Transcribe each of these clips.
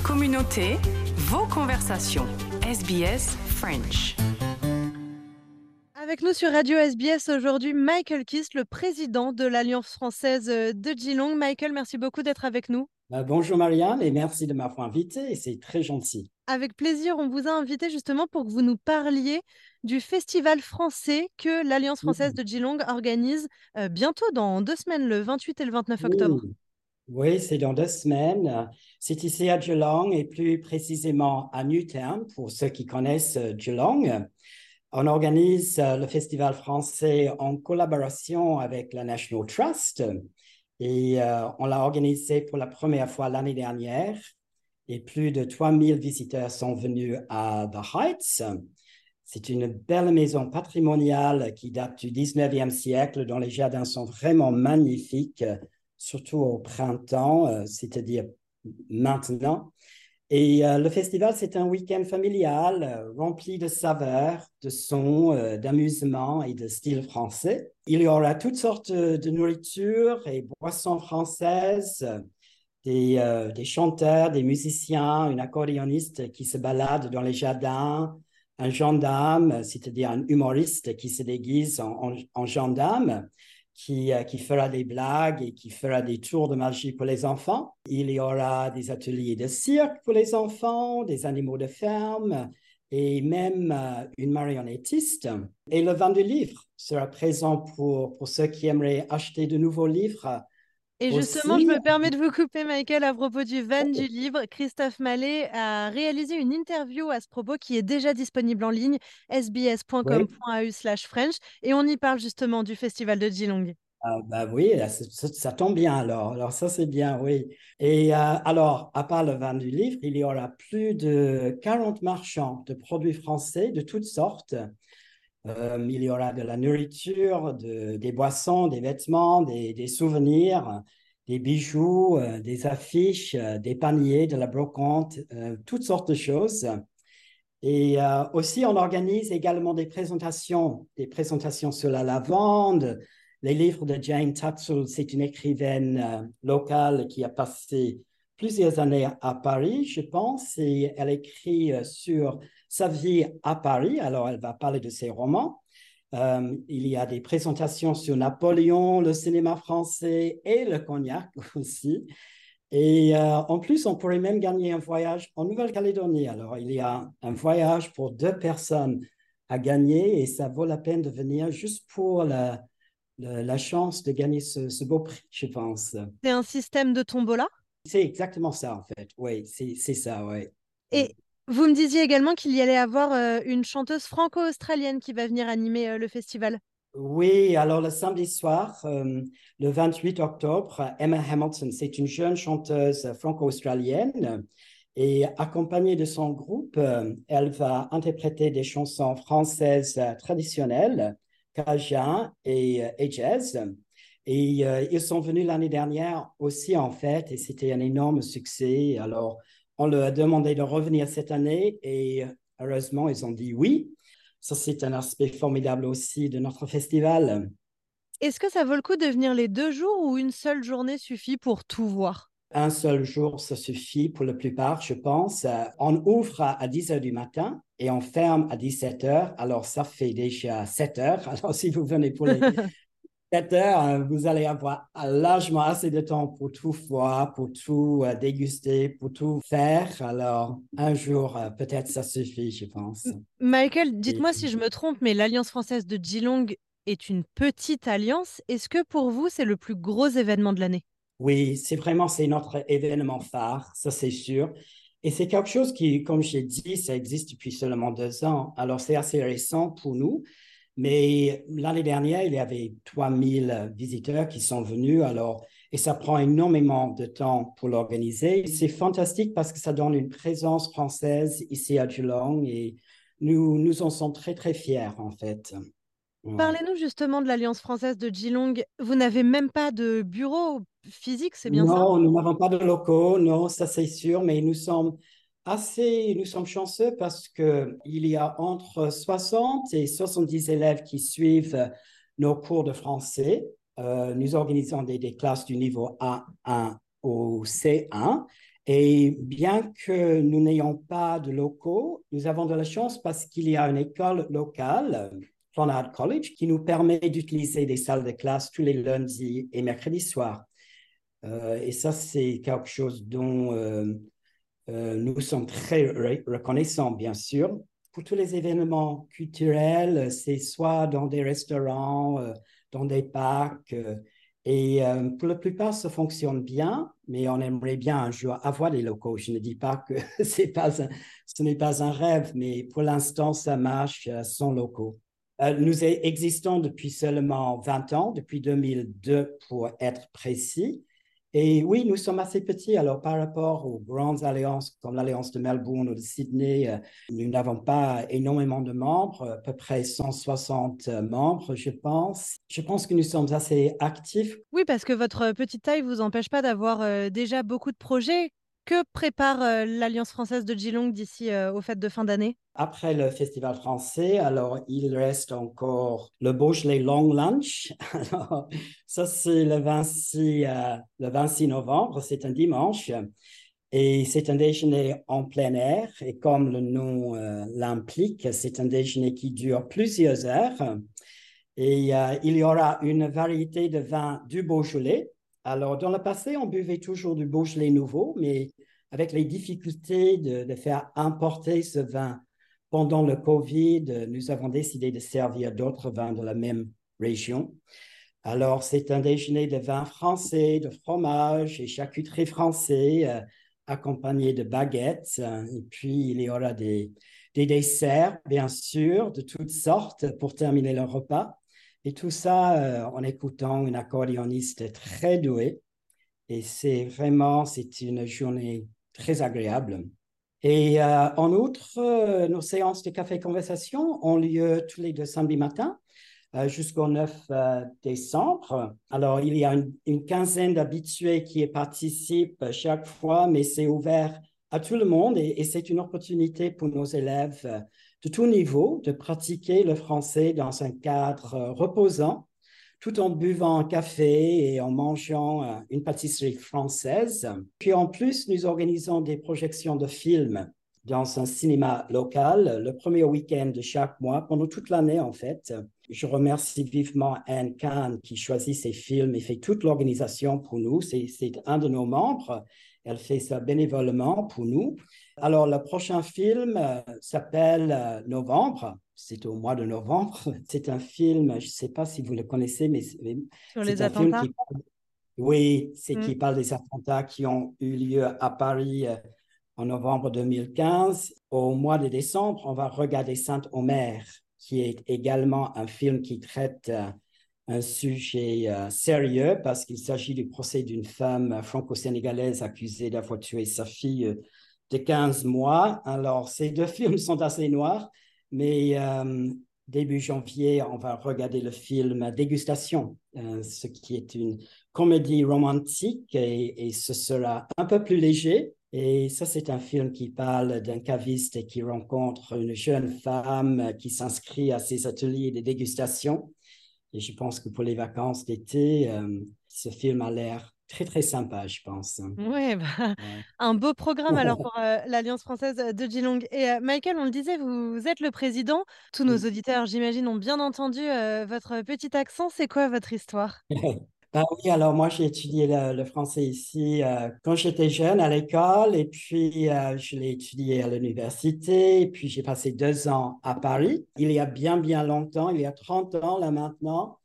Votre communauté, vos conversations. SBS French. Avec nous sur Radio SBS aujourd'hui, Michael Kiss, le président de l'Alliance française de Geelong. Michael, merci beaucoup d'être avec nous. Euh, bonjour Marianne et merci de m'avoir invité, c'est très gentil. Avec plaisir, on vous a invité justement pour que vous nous parliez du festival français que l'Alliance française de Geelong organise euh, bientôt dans deux semaines, le 28 et le 29 octobre. Oui, c'est dans deux semaines. C'est ici à Geelong et plus précisément à Newtown pour ceux qui connaissent euh, Geelong. On organise le festival français en collaboration avec la National Trust et euh, on l'a organisé pour la première fois l'année dernière. Et plus de 3000 visiteurs sont venus à The Heights. C'est une belle maison patrimoniale qui date du 19e siècle, dont les jardins sont vraiment magnifiques, surtout au printemps, euh, c'est-à-dire maintenant. Et euh, le festival, c'est un week-end familial euh, rempli de saveurs, de sons, d'amusement et de style français. Il y aura toutes sortes de nourriture et boissons françaises, des, chanteurs, des musiciens, une accordéoniste qui se balade dans les jardins, un gendarme, c'est-à-dire un humoriste qui se déguise en gendarme, euh, qui, fera des blagues et qui fera des tours de magie pour les enfants. Il y aura des ateliers de cirque pour les enfants, des animaux de ferme et même euh, une marionnettiste. Et le vin du livre sera présent pour, pour ceux qui aimeraient acheter de nouveaux livres et justement, je me permets de vous couper, Michael, à propos du van du livre. Christophe Mallet a réalisé une interview à ce propos qui est déjà disponible en ligne, sbs.com.au slash French, et on y parle justement du festival de Geelong. Ah, bah oui, ça, tombe bien alors. Alors ça, c'est bien, oui. Et euh, alors, à part le vin du livre, il y aura plus de 40 marchands de produits français de toutes sortes euh, il y aura de la nourriture, des boissons, des vêtements, des, souvenirs, des bijoux, euh, des affiches, euh, des paniers, de la brocante, toutes sortes de choses. Et aussi, on organise également des présentations, des présentations sur la lavande, les livres de Jane Tatzel, c'est une écrivaine locale qui a passé plusieurs années à Paris, je pense, et elle écrit sur sa vie à Paris. Alors, elle va parler de ses romans. Euh, il y a des présentations sur Napoléon, le cinéma français et le cognac aussi. Et euh, en plus, on pourrait même gagner un voyage en Nouvelle-Calédonie. Alors, il y a un voyage pour deux personnes à gagner et ça vaut la peine de venir juste pour la, la, chance de gagner ce, beau prix, je pense. C'est un système de tombola? C'est exactement ça, en fait. Oui, c'est ça, oui. Et vous me disiez également qu'il y allait avoir euh, une chanteuse franco-australienne qui va venir animer euh, le festival. Oui, alors le samedi soir, euh, le 28 octobre, Emma Hamilton, c'est une jeune chanteuse franco-australienne et accompagnée de son groupe, elle va interpréter des chansons françaises traditionnelles, cajun et, et jazz. Et ils sont venus l'année dernière aussi, en fait, et c'était un énorme succès. Alors, on leur a demandé de revenir cette année et heureusement, ils ont dit oui. Ça, c'est un aspect formidable aussi de notre festival. Est-ce que ça vaut le coup de venir les deux jours ou une seule journée suffit pour tout voir? Un seul jour, ça suffit pour la plupart, je pense. On ouvre à 10 heures du matin et on ferme à 17 heures. Alors, ça fait déjà 7 heures. Alors, si vous venez pour les 7 heures, hein, vous allez avoir largement assez de temps pour tout voir, pour tout euh, déguster, pour tout faire. Alors, un jour, euh, peut-être ça suffit, je pense. Michael, dites-moi si je me trompe, mais l'Alliance française de Geelong est une petite alliance. Est-ce que pour vous, c'est le plus gros événement de l'année? Oui, c'est vraiment c'est notre événement phare, ça c'est sûr. Et c'est quelque chose qui, comme j'ai dit, ça existe depuis seulement deux ans. Alors, c'est assez récent pour nous. Mais l'année dernière, il y avait 3000 visiteurs qui sont venus. Alors, et ça prend énormément de temps pour l'organiser. C'est fantastique parce que ça donne une présence française ici à Geelong et nous, nous en sommes très, très fiers, en fait. Parlez-nous justement de l'Alliance française de Geelong. Vous n'avez même pas de bureau physique, c'est bien ça? Non, nous n'avons pas de locaux, non, ça c'est sûr, mais nous sommes assez, nous sommes chanceux parce qu'il y a entre 60 et 70 élèves qui suivent nos cours de français. Euh, nous organisons des, classes du niveau A1 au C1 Et bien que nous n'ayons pas de locaux, nous avons de la chance parce qu'il y a une école locale, Clonard College, qui nous permet d'utiliser des salles de classe tous les lundis et mercredis soirs. Euh, et ça, c'est quelque chose dont euh, euh, nous sommes très reconnaissants, bien sûr. Pour tous les événements culturels, c'est soit dans des restaurants, dans des parcs. et pour la plupart, ça fonctionne bien, mais on aimerait bien un jour avoir des locaux. Je ne dis pas que pas ce n'est pas un rêve, mais pour l'instant, ça marche sans locaux. nous existons depuis seulement 20 ans, depuis 2002 pour être précis. Et oui, nous sommes assez petits. Alors, par rapport aux grandes alliances comme l'Alliance de Melbourne ou de Sydney, euh, nous n'avons pas énormément de membres, à peu près 160 membres, je pense. Je pense que nous sommes assez actifs. Oui, parce que votre petite taille ne vous empêche pas d'avoir euh, déjà beaucoup de projets que prépare euh, l'Alliance française de Geelong d'ici euh, aux fêtes de fin d'année? Après le festival français, alors il reste encore le Beaujolais Long Lunch. ça, c'est le 26, euh, le 26 novembre, c'est un dimanche. Et c'est un déjeuner en plein air. Et comme le nom l'implique, c'est un déjeuner qui dure plusieurs heures. Et il y aura une variété de vins du Beaujolais. Alors, dans le passé, on buvait toujours du Beaujolais nouveau, mais avec les difficultés de, faire importer ce vin pendant le Covid, nous avons décidé de servir d'autres vins de la même région. Alors, c'est un déjeuner de vin français, de fromage et charcuterie français, euh, accompagné de baguettes. Et puis, il y aura des, des desserts, bien sûr, de toutes sortes pour terminer le repas. Et tout ça euh, en écoutant une accordéoniste très douée. Et c'est vraiment, c'est une journée très agréable. Et euh, en outre, euh, nos séances de café conversation ont lieu tous les deux samedis matins euh, jusqu'au 9 décembre. Alors, il y a une, quinzaine d'habitués qui participent chaque fois, mais c'est ouvert à tout le monde et, et c'est une opportunité pour nos élèves de tout niveau de pratiquer le français dans un cadre reposant tout en buvant un café et en mangeant euh, une pâtisserie française. Puis en plus, nous organisons des projections de films dans un cinéma local le premier week-end de chaque mois, pendant toute l'année en fait. Je remercie vivement Anne Kahn qui choisit ces films et fait toute l'organisation pour nous. C'est un de nos membres. Elle fait ça bénévolement pour nous. Alors, le prochain film euh, s'appelle euh, Novembre c'est au mois de novembre. C'est un film, je ne sais pas si vous le connaissez, mais sur les attentats? oui, c'est qui mm. parle des attentats qui ont eu lieu à Paris euh, en novembre 2015. Au mois de décembre, on va regarder Sainte-Omer, qui est également un film qui traite un sujet euh, sérieux parce qu'il s'agit du procès d'une femme franco-sénégalaise accusée d'avoir tué sa fille de 15 mois. Alors, ces deux films sont assez noirs, mais euh, début janvier, on va regarder le film Dégustation, euh, ce qui est une comédie romantique et, ce sera un peu plus léger. Et ça, c'est un film qui parle d'un caviste qui rencontre une jeune femme qui s'inscrit à ses ateliers de dégustation. Et je pense que pour les vacances d'été, euh, ce film a l'air très très sympa, je pense. Ouais, bah, un beau programme alors pour euh, l'Alliance française de Geelong. Et euh, Michael, on le disait, vous, êtes le président. Tous nos auditeurs, j'imagine, ont bien entendu euh, votre petit accent. C'est quoi votre histoire? Bah oui, alors moi j'ai étudié le, français ici quand j'étais jeune à l'école et puis je l'ai étudié à l'université et puis j'ai passé deux ans à Paris. Il y a bien bien longtemps, il y a 30 ans là maintenant.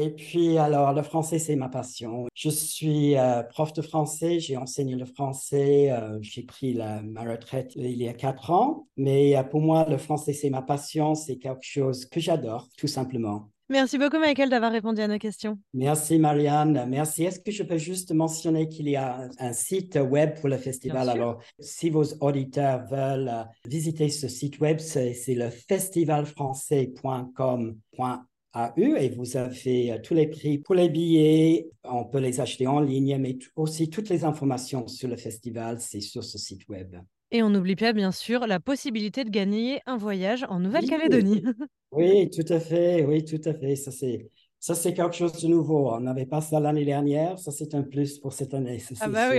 Et puis, alors, le français, c'est ma passion. Je suis euh, prof de français, j'ai enseigné le français, euh, j'ai pris ma retraite il y a quatre ans, mais euh, pour moi, le français, c'est ma passion, c'est quelque chose que j'adore, tout simplement. Merci beaucoup, Michael, d'avoir répondu à nos questions. Merci, Marianne. Merci. Est-ce que je peux juste mentionner qu'il y a un site web pour le festival? Alors, si vos auditeurs veulent visiter ce site web, c'est le et vous avez euh, tous les prix pour les billets. On peut les acheter en ligne, mais aussi toutes les informations sur le festival, c'est sur ce site web. Et on n'oublie pas, bien sûr, la possibilité de gagner un voyage en Nouvelle-Calédonie. Oui. tout à fait. Oui, tout à fait. Ça, c'est ça, c'est quelque chose de nouveau. On n'avait pas ça l'année dernière. Ça, c'est un plus pour cette année. Ah bah oui,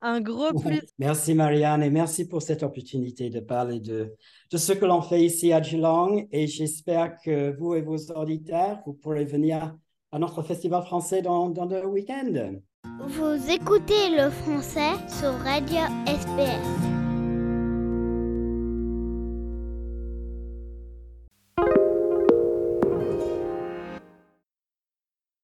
un, gros plus. merci Marianne et merci pour cette opportunité de parler de, de ce que l'on fait ici à Geelong. Et j'espère que vous et vos auditeurs, vous pourrez venir à notre festival français dans, dans le week-end. Vous écoutez le français sur Radio SPS.